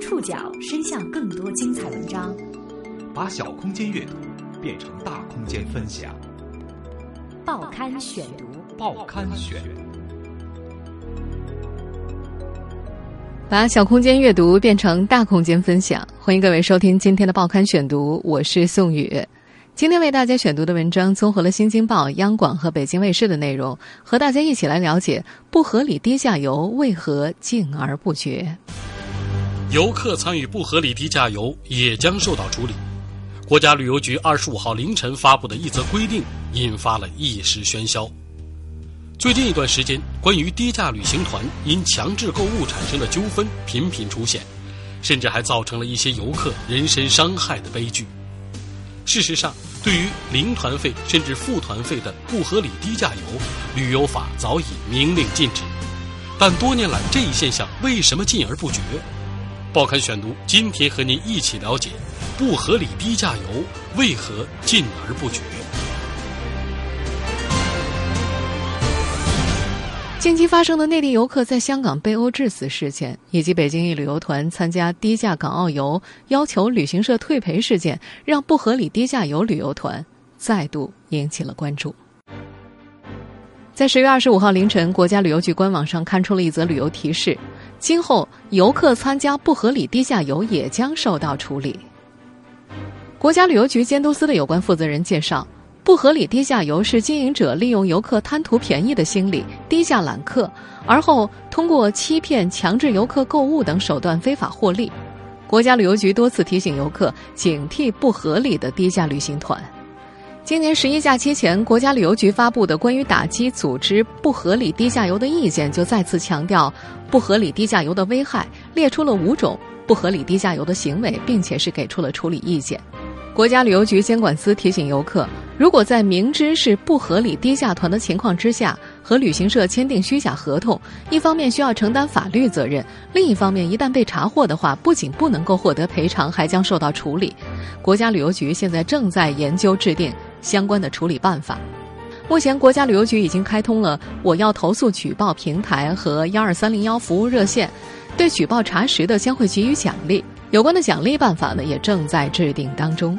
触角伸向更多精彩文章，把小空间阅读变成大空间分享。报刊选读，报刊选，把小空间阅读变成大空间分享。欢迎各位收听今天的报刊选读，我是宋宇。今天为大家选读的文章综合了《新京报》、央广和北京卫视的内容，和大家一起来了解不合理低价游为何禁而不绝。游客参与不合理低价游也将受到处理。国家旅游局二十五号凌晨发布的一则规定，引发了一时喧嚣。最近一段时间，关于低价旅行团因强制购物产生的纠纷频频出现，甚至还造成了一些游客人身伤害的悲剧。事实上，对于零团费甚至付团费的不合理低价游，旅游法早已明令禁止。但多年来，这一现象为什么禁而不绝？报刊选读，今天和您一起了解不合理低价游为何禁而不绝。近期发生的内地游客在香港被殴致死事件，以及北京一旅游团参加低价港澳游要求旅行社退赔事件，让不合理低价游旅游团再度引起了关注。在十月二十五号凌晨，国家旅游局官网上刊出了一则旅游提示：今后游客参加不合理低价游也将受到处理。国家旅游局监督司的有关负责人介绍。不合理低价游是经营者利用游客贪图便宜的心理低价揽客，而后通过欺骗、强制游客购物等手段非法获利。国家旅游局多次提醒游客警惕不合理的低价旅行团。今年十一假期前，国家旅游局发布的关于打击组织不合理低价游的意见就再次强调不合理低价游的危害，列出了五种不合理低价游的行为，并且是给出了处理意见。国家旅游局监管司提醒游客，如果在明知是不合理低价团的情况之下，和旅行社签订虚假合同，一方面需要承担法律责任，另一方面一旦被查获的话，不仅不能够获得赔偿，还将受到处理。国家旅游局现在正在研究制定相关的处理办法。目前，国家旅游局已经开通了“我要投诉举报”平台和幺二三零幺服务热线，对举报查实的将会给予奖励。有关的奖励办法呢，也正在制定当中。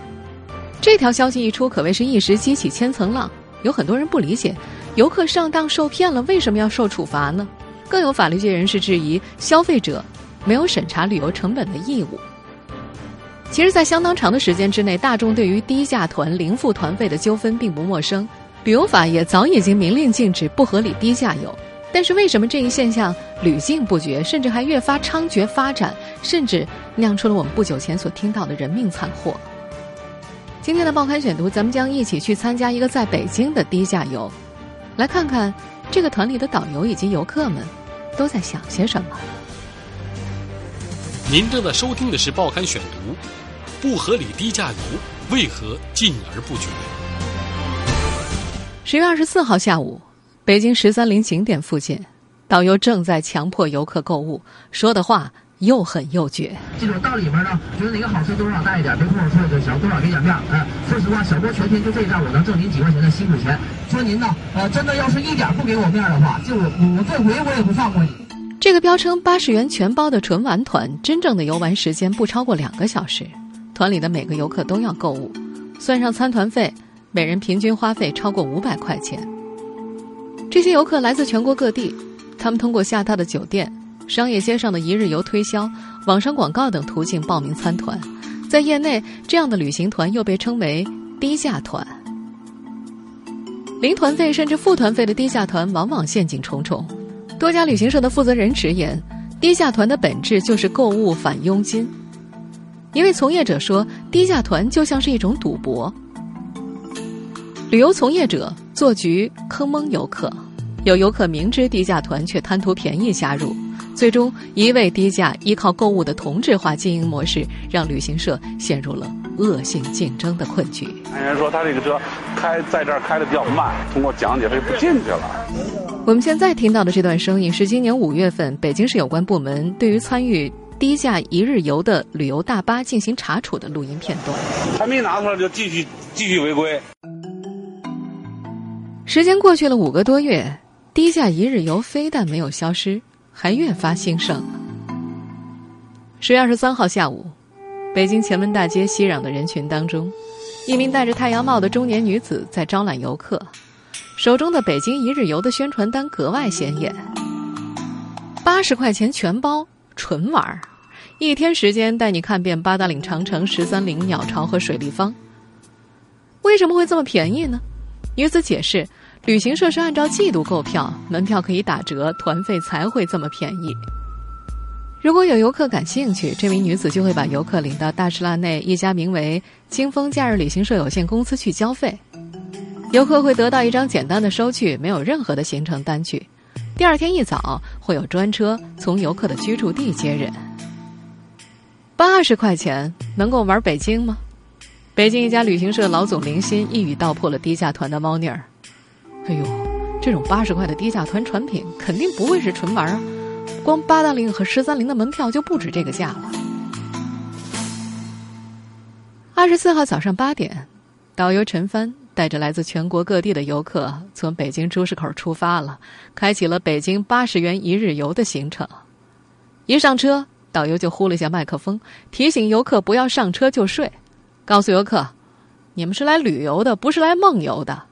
这条消息一出，可谓是一时激起千层浪。有很多人不理解，游客上当受骗了，为什么要受处罚呢？更有法律界人士质疑，消费者没有审查旅游成本的义务。其实，在相当长的时间之内，大众对于低价团零付团费的纠纷并不陌生，旅游法也早已经明令禁止不合理低价游。但是为什么这一现象屡禁不绝，甚至还越发猖獗发展，甚至酿出了我们不久前所听到的人命惨祸？今天的报刊选读，咱们将一起去参加一个在北京的低价游，来看看这个团里的导游以及游客们都在想些什么。您正在收听的是报刊选读，不合理低价游为何禁而不绝？十月二十四号下午。北京十三陵景点附近，导游正在强迫游客购物，说的话又狠又绝。记住，到里面呢，觉得哪个好吃多少带一点，别跟我说就行，多少给点面。哎，说实话，小郭全天就这一站，我能挣您几块钱的辛苦钱。说您呢，呃，真的要是一点不给我面的话，就我这回我也不放过你。这个标称八十元全包的纯玩团，真正的游玩时间不超过两个小时。团里的每个游客都要购物，算上参团费，每人平均花费超过五百块钱。这些游客来自全国各地，他们通过下榻的酒店、商业街上的一日游推销、网上广告等途径报名参团。在业内，这样的旅行团又被称为低价团。零团费甚至付团费的低价团，往往陷阱重重。多家旅行社的负责人直言，低价团的本质就是购物返佣金。一位从业者说：“低价团就像是一种赌博。”旅游从业者做局坑蒙游客，有游客明知低价团却贪图便宜加入，最终一味低价依靠购物的同质化经营模式，让旅行社陷入了恶性竞争的困局。人说他这个车开在这儿开的比较慢，通过讲解他就不进去了。我们现在听到的这段声音是今年五月份北京市有关部门对于参与低价一日游的旅游大巴进行查处的录音片段。还没拿出来就继续继续违规。时间过去了五个多月，低价一日游非但没有消失，还越发兴盛。十月二十三号下午，北京前门大街熙攘的人群当中，一名戴着太阳帽的中年女子在招揽游客，手中的“北京一日游”的宣传单格外显眼。八十块钱全包，纯玩儿，一天时间带你看遍八达岭长城、十三陵、鸟巢和水立方。为什么会这么便宜呢？女子解释，旅行社是按照季度购票，门票可以打折，团费才会这么便宜。如果有游客感兴趣，这名女子就会把游客领到大石蜡内一家名为“金风假日旅行社有限公司”去交费。游客会得到一张简单的收据，没有任何的行程单据。第二天一早会有专车从游客的居住地接人。八十块钱能够玩北京吗？北京一家旅行社老总林鑫一语道破了低价团的猫腻儿。哎呦，这种八十块的低价团产品肯定不会是纯玩啊！光八达岭和十三陵的门票就不止这个价了。二十四号早上八点，导游陈帆带着来自全国各地的游客从北京朱市口出发了，开启了北京八十元一日游的行程。一上车，导游就呼了一下麦克风，提醒游客不要上车就睡，告诉游客：“你们是来旅游的，不是来梦游的。”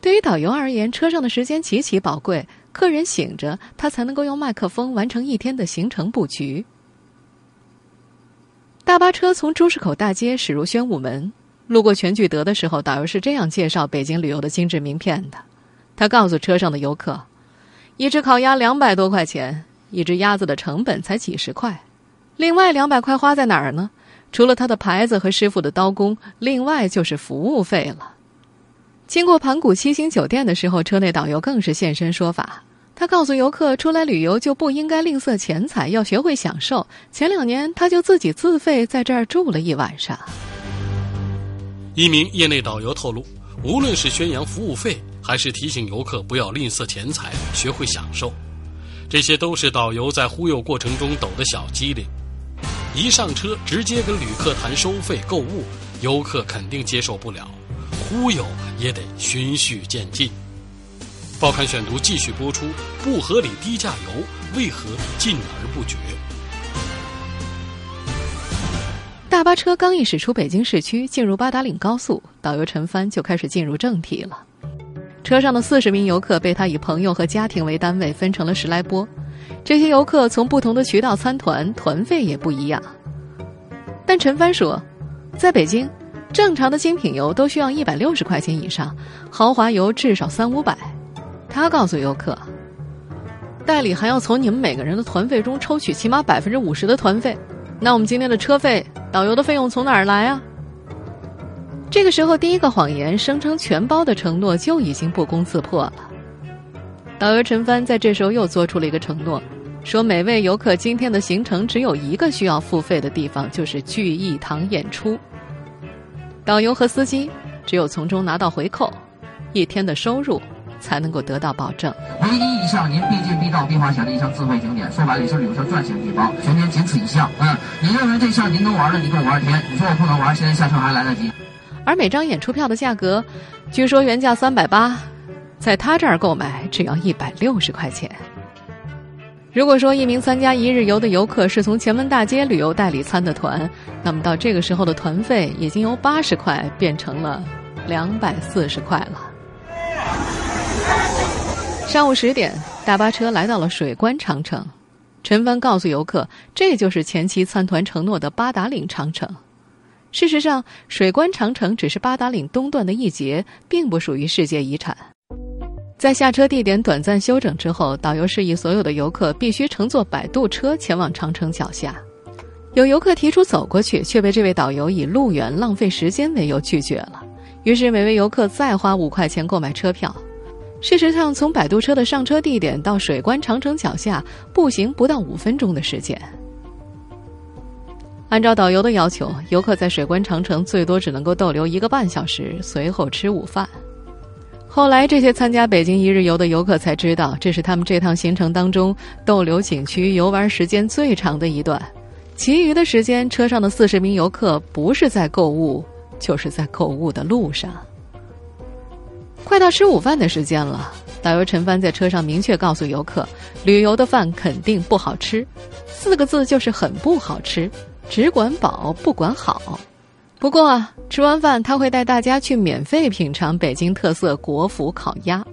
对于导游而言，车上的时间极其宝贵。客人醒着，他才能够用麦克风完成一天的行程布局。大巴车从朱市口大街驶入宣武门，路过全聚德的时候，导游是这样介绍北京旅游的精致名片的：他告诉车上的游客，一只烤鸭两百多块钱，一只鸭子的成本才几十块，另外两百块花在哪儿呢？除了他的牌子和师傅的刀工，另外就是服务费了。经过盘古七星酒店的时候，车内导游更是现身说法。他告诉游客，出来旅游就不应该吝啬钱财，要学会享受。前两年，他就自己自费在这儿住了一晚上。一名业内导游透露，无论是宣扬服务费，还是提醒游客不要吝啬钱财，学会享受，这些都是导游在忽悠过程中抖的小机灵。一上车直接跟旅客谈收费购物，游客肯定接受不了。忽悠也得循序渐进。报刊选读继续播出：不合理低价游为何禁而不绝？大巴车刚一驶出北京市区，进入八达岭高速，导游陈帆就开始进入正题了。车上的四十名游客被他以朋友和家庭为单位分成了十来波，这些游客从不同的渠道参团，团费也不一样。但陈帆说，在北京。正常的精品游都需要一百六十块钱以上，豪华游至少三五百。他告诉游客，代理还要从你们每个人的团费中抽取起码百分之五十的团费。那我们今天的车费、导游的费用从哪儿来啊？这个时候，第一个谎言声称全包的承诺就已经不攻自破了。导游陈帆在这时候又做出了一个承诺，说每位游客今天的行程只有一个需要付费的地方，就是聚义堂演出。导游和司机只有从中拿到回扣，一天的收入才能够得到保证。唯一一项您必进必到必花钱的一项智慧景点，说白了也是旅游社赚钱的地方，全年仅此一项。嗯，你认为这项您能玩的，你跟我玩天；你说我不能玩，现在下车还来得及。而每张演出票的价格，据说原价三百八，在他这儿购买只要一百六十块钱。如果说一名参加一日游的游客是从前门大街旅游代理参的团，那么到这个时候的团费已经由八十块变成了两百四十块了。上午十点，大巴车来到了水关长城，陈帆告诉游客，这就是前期参团承诺的八达岭长城。事实上，水关长城只是八达岭东段的一节，并不属于世界遗产。在下车地点短暂休整之后，导游示意所有的游客必须乘坐摆渡车前往长城脚下。有游客提出走过去，却被这位导游以路远、浪费时间为由拒绝了。于是每位游客再花五块钱购买车票。事实上，从摆渡车的上车地点到水关长城脚下，步行不到五分钟的时间。按照导游的要求，游客在水关长城最多只能够逗留一个半小时，随后吃午饭。后来，这些参加北京一日游的游客才知道，这是他们这趟行程当中逗留景区、游玩时间最长的一段。其余的时间，车上的四十名游客不是在购物，就是在购物的路上。快到吃午饭的时间了，导游陈帆在车上明确告诉游客，旅游的饭肯定不好吃，四个字就是很不好吃，只管饱不管好。不过吃完饭他会带大家去免费品尝北京特色国府烤鸭。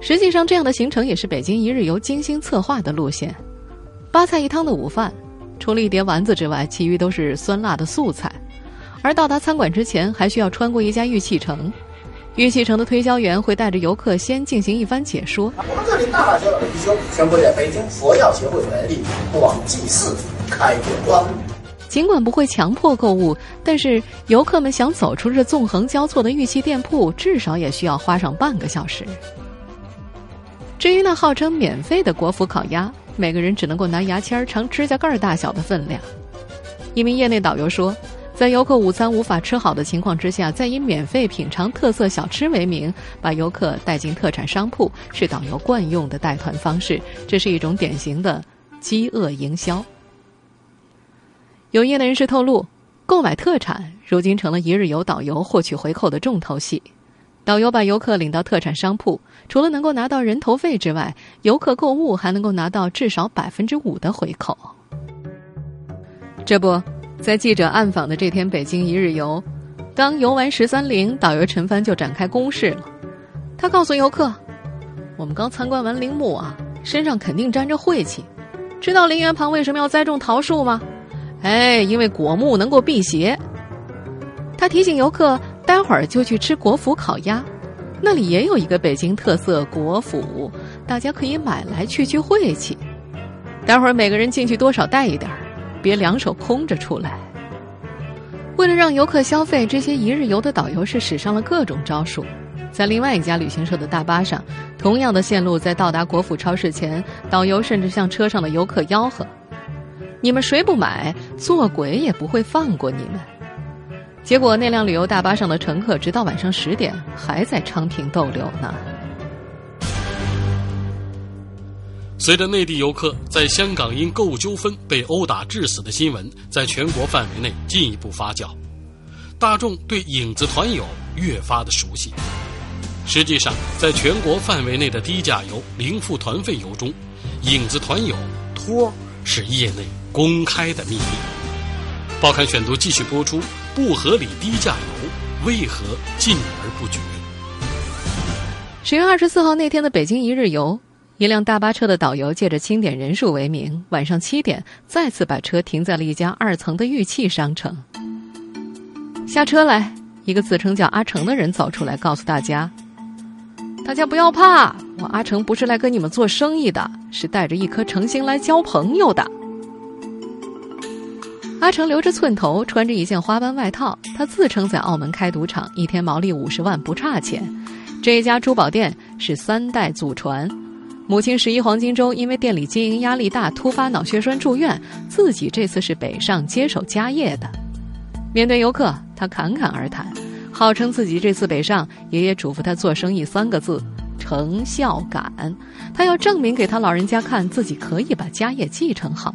实际上，这样的行程也是北京一日游精心策划的路线。八菜一汤的午饭，除了一碟丸子之外，其余都是酸辣的素菜。而到达餐馆之前，还需要穿过一家玉器城。玉器城的推销员会带着游客先进行一番解说。我们这里大大小小的貔貅全部在北京佛教协会原地广济寺开过光。尽管不会强迫购物，但是游客们想走出这纵横交错的玉器店铺，至少也需要花上半个小时。至于那号称免费的国府烤鸭，每个人只能够拿牙签尝指甲盖大小的分量。一名业内导游说。在游客午餐无法吃好的情况之下，再以免费品尝特色小吃为名，把游客带进特产商铺，是导游惯用的带团方式。这是一种典型的饥饿营销。有业内人士透露，购买特产如今成了一日游导游获取回扣的重头戏。导游把游客领到特产商铺，除了能够拿到人头费之外，游客购物还能够拿到至少百分之五的回扣。这不。在记者暗访的这天，北京一日游，刚游完十三陵，导游陈帆就展开攻势了。他告诉游客：“我们刚参观完陵墓啊，身上肯定沾着晦气。知道陵园旁为什么要栽种桃树吗？哎，因为果木能够辟邪。”他提醒游客，待会儿就去吃国府烤鸭，那里也有一个北京特色国府，大家可以买来去去晦气。待会儿每个人进去多少带一点儿。别两手空着出来。为了让游客消费，这些一日游的导游是使上了各种招数。在另外一家旅行社的大巴上，同样的线路，在到达国府超市前，导游甚至向车上的游客吆喝：“你们谁不买，做鬼也不会放过你们。”结果，那辆旅游大巴上的乘客直到晚上十点还在昌平逗留呢。随着内地游客在香港因购物纠纷被殴打致死的新闻在全国范围内进一步发酵，大众对影子团友越发的熟悉。实际上，在全国范围内的低价游、零付团费游中，影子团友托是业内公开的秘密。报刊选读继续播出：不合理低价游为何禁而不绝？十月二十四号那天的北京一日游。一辆大巴车的导游借着清点人数为名，晚上七点再次把车停在了一家二层的玉器商城。下车来，一个自称叫阿成的人走出来，告诉大家：“大家不要怕，我阿成不是来跟你们做生意的，是带着一颗诚心来交朋友的。”阿成留着寸头，穿着一件花斑外套，他自称在澳门开赌场，一天毛利五十万不差钱。这一家珠宝店是三代祖传。母亲十一黄金周因为店里经营压力大，突发脑血栓住院，自己这次是北上接手家业的。面对游客，他侃侃而谈，号称自己这次北上，爷爷嘱咐他做生意三个字：成孝感。他要证明给他老人家看，自己可以把家业继承好。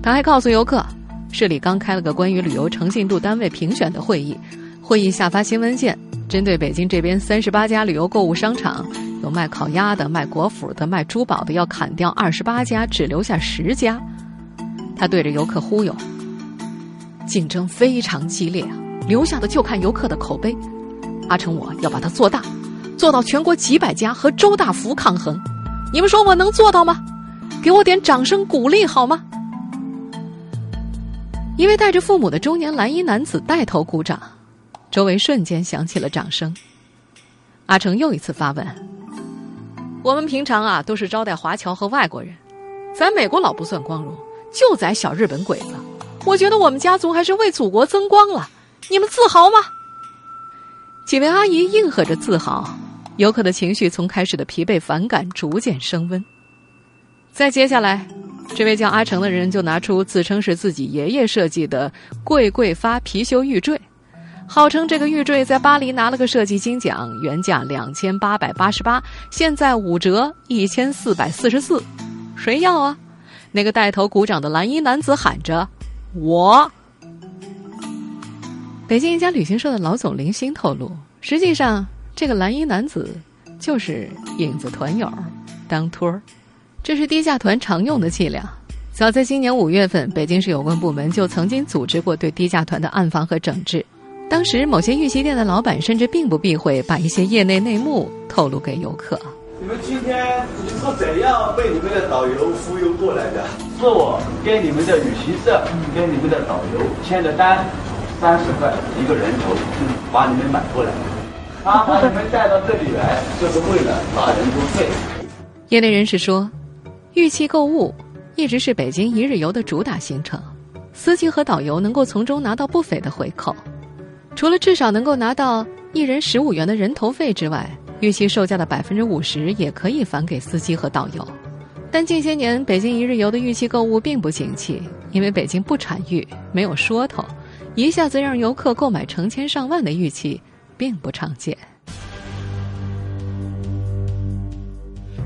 他还告诉游客，市里刚开了个关于旅游诚信度单位评选的会议，会议下发新文件，针对北京这边三十八家旅游购物商场。有卖烤鸭的、卖国府的、卖珠宝的，要砍掉二十八家，只留下十家。他对着游客忽悠，竞争非常激烈啊！留下的就看游客的口碑。阿成，我要把它做大，做到全国几百家和周大福抗衡。你们说我能做到吗？给我点掌声鼓励好吗？一位带着父母的中年蓝衣男子带头鼓掌，周围瞬间响起了掌声。阿成又一次发问。我们平常啊都是招待华侨和外国人，咱美国佬不算光荣，就咱小日本鬼子。我觉得我们家族还是为祖国增光了，你们自豪吗？几位阿姨应和着自豪，游客的情绪从开始的疲惫反感逐渐升温。再接下来，这位叫阿成的人就拿出自称是自己爷爷设计的贵贵发貔貅玉坠。号称这个玉坠在巴黎拿了个设计金奖，原价两千八百八十八，现在五折一千四百四十四，谁要啊？那个带头鼓掌的蓝衣男子喊着：“我。”北京一家旅行社的老总林鑫透露，实际上这个蓝衣男子就是影子团友，当托儿，这是低价团常用的伎俩。早在今年五月份，北京市有关部门就曾经组织过对低价团的暗访和整治。当时，某些玉器店的老板甚至并不避讳把一些业内内幕透露给游客。你们今天是怎样被你们的导游忽悠过来的？是我跟你们的旅行社、跟你们的导游签的单，三十块一个人头，把你们买过来。他把你们带到这里来，就是为了拿人头费。业内人士说，玉器购物。一直是北京一日游的主打行程，司机和导游能够从中拿到不菲的回扣。除了至少能够拿到一人十五元的人头费之外，玉器售价的百分之五十也可以返给司机和导游。但近些年北京一日游的玉器购物并不景气，因为北京不产玉，没有说头，一下子让游客购买成千上万的玉器并不常见。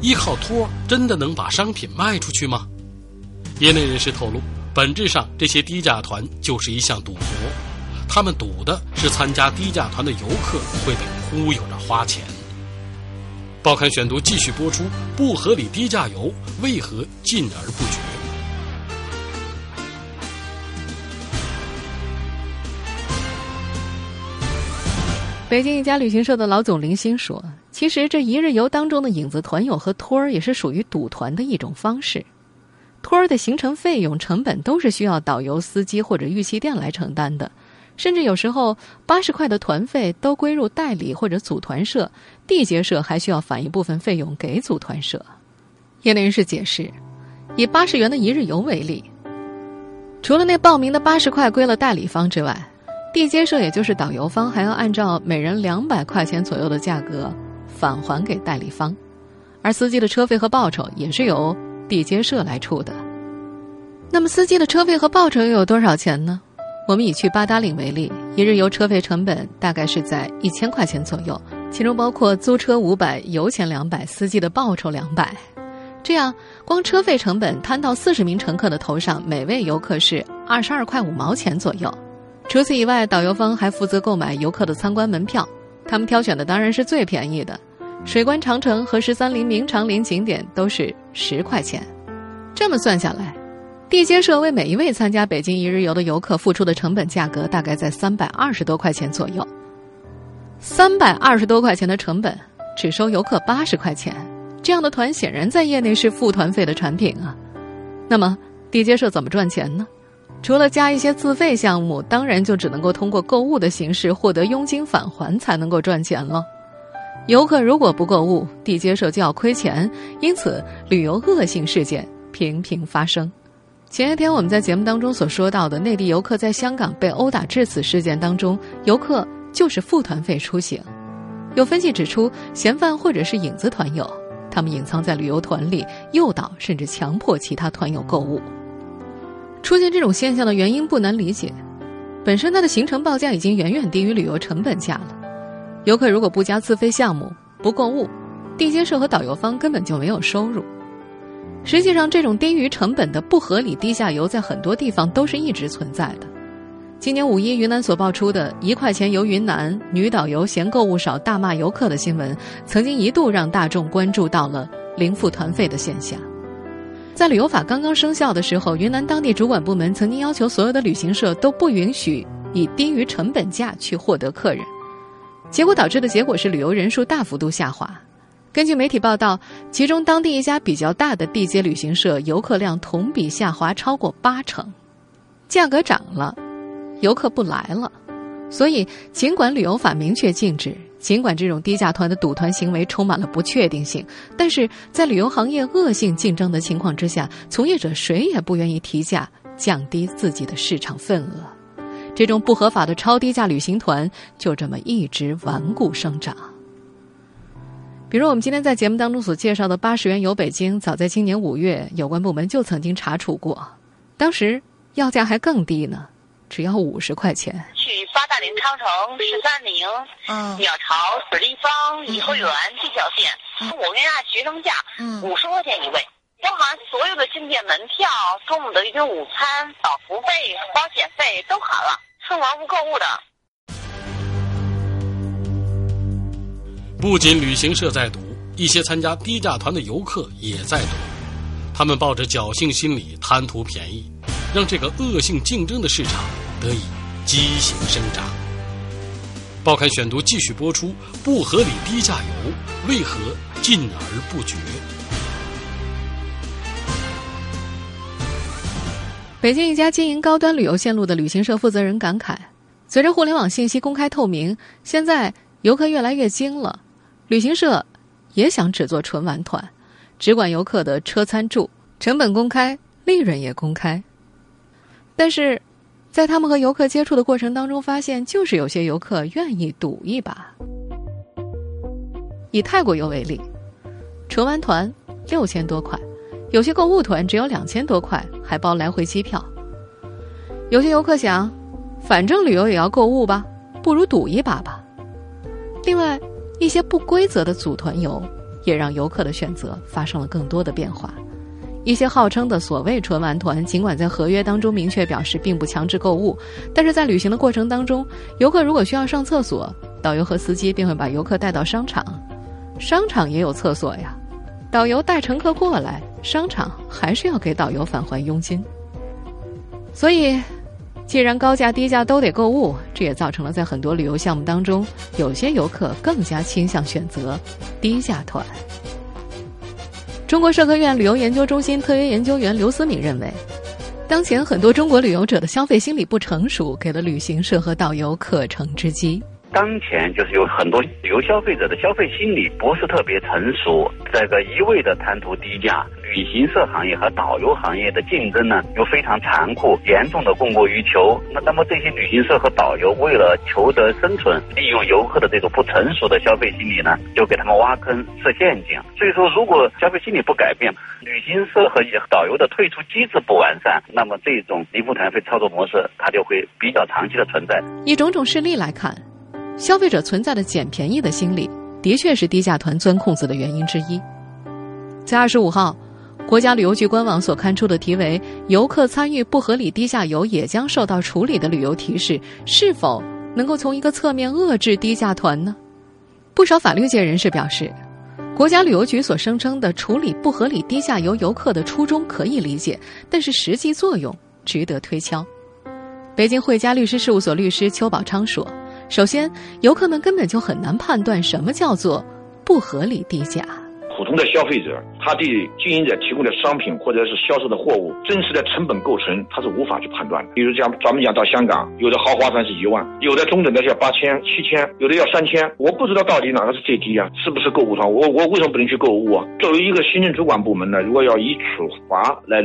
依靠托真的能把商品卖出去吗？业内人士透露，本质上这些低价团就是一项赌博，他们赌的是参加低价团的游客会被忽悠着花钱。报刊选读继续播出：不合理低价游为何禁而不绝？北京一家旅行社的老总林星说：“其实这一日游当中的影子团友和托儿也是属于赌团的一种方式。”托儿的行程费用成本都是需要导游、司机或者玉器店来承担的，甚至有时候八十块的团费都归入代理或者组团社，缔结社还需要返一部分费用给组团社。业内人士解释，以八十元的一日游为例，除了那报名的八十块归了代理方之外，缔结社也就是导游方还要按照每人两百块钱左右的价格返还给代理方，而司机的车费和报酬也是由。地接社来出的，那么司机的车费和报酬又有多少钱呢？我们以去八达岭为例，一日游车费成本大概是在一千块钱左右，其中包括租车五百、油钱两百、司机的报酬两百。这样，光车费成本摊到四十名乘客的头上，每位游客是二十二块五毛钱左右。除此以外，导游方还负责购买游客的参观门票，他们挑选的当然是最便宜的。水关长城和十三陵明长陵景点都是十块钱，这么算下来，地接社为每一位参加北京一日游的游客付出的成本价格大概在三百二十多块钱左右。三百二十多块钱的成本，只收游客八十块钱，这样的团显然在业内是付团费的产品啊。那么地接社怎么赚钱呢？除了加一些自费项目，当然就只能够通过购物的形式获得佣金返还才能够赚钱了。游客如果不购物，地接社就要亏钱，因此旅游恶性事件频频发生。前些天我们在节目当中所说到的内地游客在香港被殴打致死事件当中，游客就是付团费出行。有分析指出，嫌犯或者是影子团友，他们隐藏在旅游团里，诱导甚至强迫其他团友购物。出现这种现象的原因不难理解，本身它的行程报价已经远远低于旅游成本价了。游客如果不加自费项目、不购物，地接社和导游方根本就没有收入。实际上，这种低于成本的不合理低价游，在很多地方都是一直存在的。今年五一，云南所爆出的一块钱游云南女导游嫌购物少大骂游客的新闻，曾经一度让大众关注到了零付团费的现象。在旅游法刚刚生效的时候，云南当地主管部门曾经要求所有的旅行社都不允许以低于成本价去获得客人。结果导致的结果是旅游人数大幅度下滑。根据媒体报道，其中当地一家比较大的地接旅行社游客量同比下滑超过八成，价格涨了，游客不来了。所以，尽管旅游法明确禁止，尽管这种低价团的赌团行为充满了不确定性，但是在旅游行业恶性竞争的情况之下，从业者谁也不愿意提价，降低自己的市场份额。这种不合法的超低价旅行团就这么一直顽固生长。比如我们今天在节目当中所介绍的八十元游北京，早在今年五月，有关部门就曾经查处过，当时要价还更低呢，只要五十块钱。去八达岭长城、十三陵、嗯，鸟巢、水立方、颐和园这条线，我们按学生价，嗯，五十块钱一位，包含所有的景点门票、中午的一顿午餐、导服费、保险费都含了。是玩物购物的。不仅旅行社在赌，一些参加低价团的游客也在赌，他们抱着侥幸心理贪图便宜，让这个恶性竞争的市场得以畸形生长。报刊选读继续播出：不合理低价游为何禁而不绝？北京一家经营高端旅游线路的旅行社负责人感慨：随着互联网信息公开透明，现在游客越来越精了，旅行社也想只做纯玩团，只管游客的车餐住，成本公开，利润也公开。但是，在他们和游客接触的过程当中，发现就是有些游客愿意赌一把。以泰国游为例，纯玩团六千多块。有些购物团只有两千多块，还包来回机票。有些游客想，反正旅游也要购物吧，不如赌一把吧。另外，一些不规则的组团游，也让游客的选择发生了更多的变化。一些号称的所谓纯玩团，尽管在合约当中明确表示并不强制购物，但是在旅行的过程当中，游客如果需要上厕所，导游和司机便会把游客带到商场，商场也有厕所呀。导游带乘客过来，商场还是要给导游返还佣金。所以，既然高价低价都得购物，这也造成了在很多旅游项目当中，有些游客更加倾向选择低价团。中国社科院旅游研究中心特约研究员刘思敏认为，当前很多中国旅游者的消费心理不成熟，给了旅行社和导游可乘之机。当前就是有很多旅游消费者的消费心理不是特别成熟，这个一味的贪图低价，旅行社行业和导游行业的竞争呢又非常残酷，严重的供过于求。那那么这些旅行社和导游为了求得生存，利用游客的这种不成熟的消费心理呢，就给他们挖坑设陷阱。所以说，如果消费心理不改变，旅行社和导游的退出机制不完善，那么这种零负团费操作模式它就会比较长期的存在。以种种事例来看。消费者存在的捡便宜的心理，的确是低价团钻空子的原因之一。在二十五号，国家旅游局官网所刊出的题为“游客参与不合理低价游也将受到处理”的旅游提示，是否能够从一个侧面遏制低价团呢？不少法律界人士表示，国家旅游局所声称的处理不合理低价游游客的初衷可以理解，但是实际作用值得推敲。北京汇佳律师事务所律师邱宝昌说。首先，游客们根本就很难判断什么叫做不合理低价。普通的消费者，他对经营者提供的商品或者是销售的货物真实的成本构成，他是无法去判断的。比如讲，咱们讲到香港，有的豪华船是一万，有的中等的要八千、七千，有的要三千。我不知道到底哪个是最低啊？是不是购物团？我我为什么不能去购物啊？作为一个行政主管部门呢，如果要以处罚来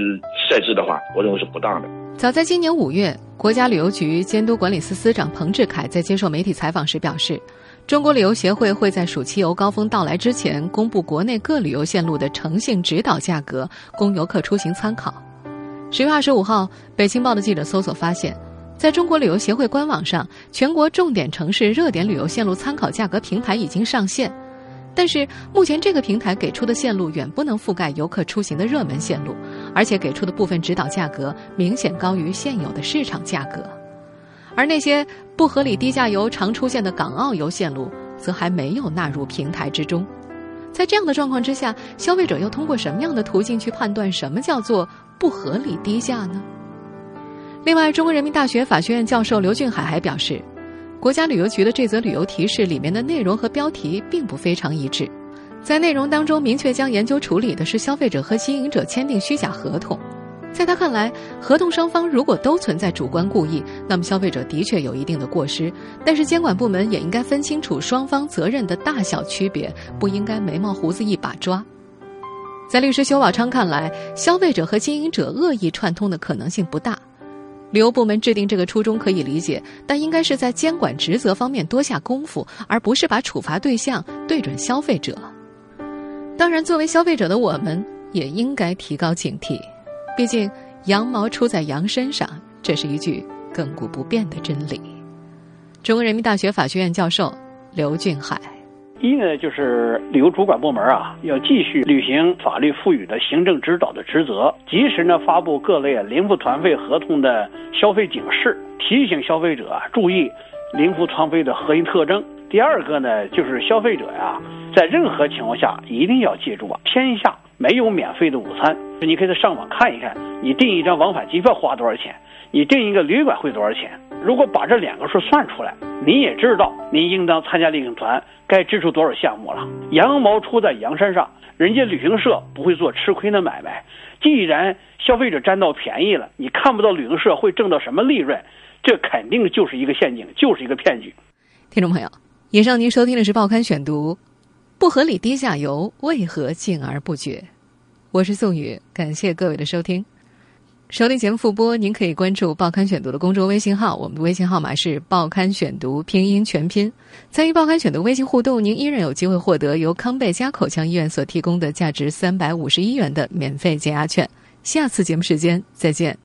设置的话，我认为是不当的。早在今年五月，国家旅游局监督管理司司长彭志凯在接受媒体采访时表示，中国旅游协会会在暑期游高峰到来之前公布国内各旅游线路的诚信指导价格，供游客出行参考。十月二十五号，北青报的记者搜索发现，在中国旅游协会官网上，全国重点城市热点旅游线路参考价格平台已经上线。但是目前这个平台给出的线路远不能覆盖游客出行的热门线路，而且给出的部分指导价格明显高于现有的市场价格，而那些不合理低价游常出现的港澳游线路则还没有纳入平台之中。在这样的状况之下，消费者又通过什么样的途径去判断什么叫做不合理低价呢？另外，中国人民大学法学院教授刘俊海还表示。国家旅游局的这则旅游提示里面的内容和标题并不非常一致，在内容当中明确将研究处理的是消费者和经营者签订虚假合同。在他看来，合同双方如果都存在主观故意，那么消费者的确有一定的过失。但是监管部门也应该分清楚双方责任的大小区别，不应该眉毛胡子一把抓。在律师修宝昌看来，消费者和经营者恶意串通的可能性不大。旅游部门制定这个初衷可以理解，但应该是在监管职责方面多下功夫，而不是把处罚对象对准消费者。当然，作为消费者的我们也应该提高警惕，毕竟羊毛出在羊身上，这是一句亘古不变的真理。中国人民大学法学院教授刘俊海。一呢，就是旅游主管部门啊，要继续履行法律赋予的行政指导的职责，及时呢发布各类零付团费合同的消费警示，提醒消费者啊注意零付团费的核心特征。第二个呢，就是消费者呀，在任何情况下一定要记住啊，天下没有免费的午餐。你可以上网看一看，你订一张往返机票花多少钱，你订一个旅馆会多少钱。如果把这两个数算出来，你也知道您应当参加旅行团该支出多少项目了。羊毛出在羊身上，人家旅行社不会做吃亏的买卖。既然消费者占到便宜了，你看不到旅行社会挣到什么利润，这肯定就是一个陷阱，就是一个骗局。听众朋友，以上您收听的是《报刊选读》，不合理低价游为何禁而不绝？我是宋宇，感谢各位的收听。收听节目复播，您可以关注《报刊选读》的公众微信号，我们的微信号码是“报刊选读”拼音全拼。参与《报刊选读》微信互动，您依然有机会获得由康贝佳口腔医院所提供的价值三百五十一元的免费减压券。下次节目时间再见。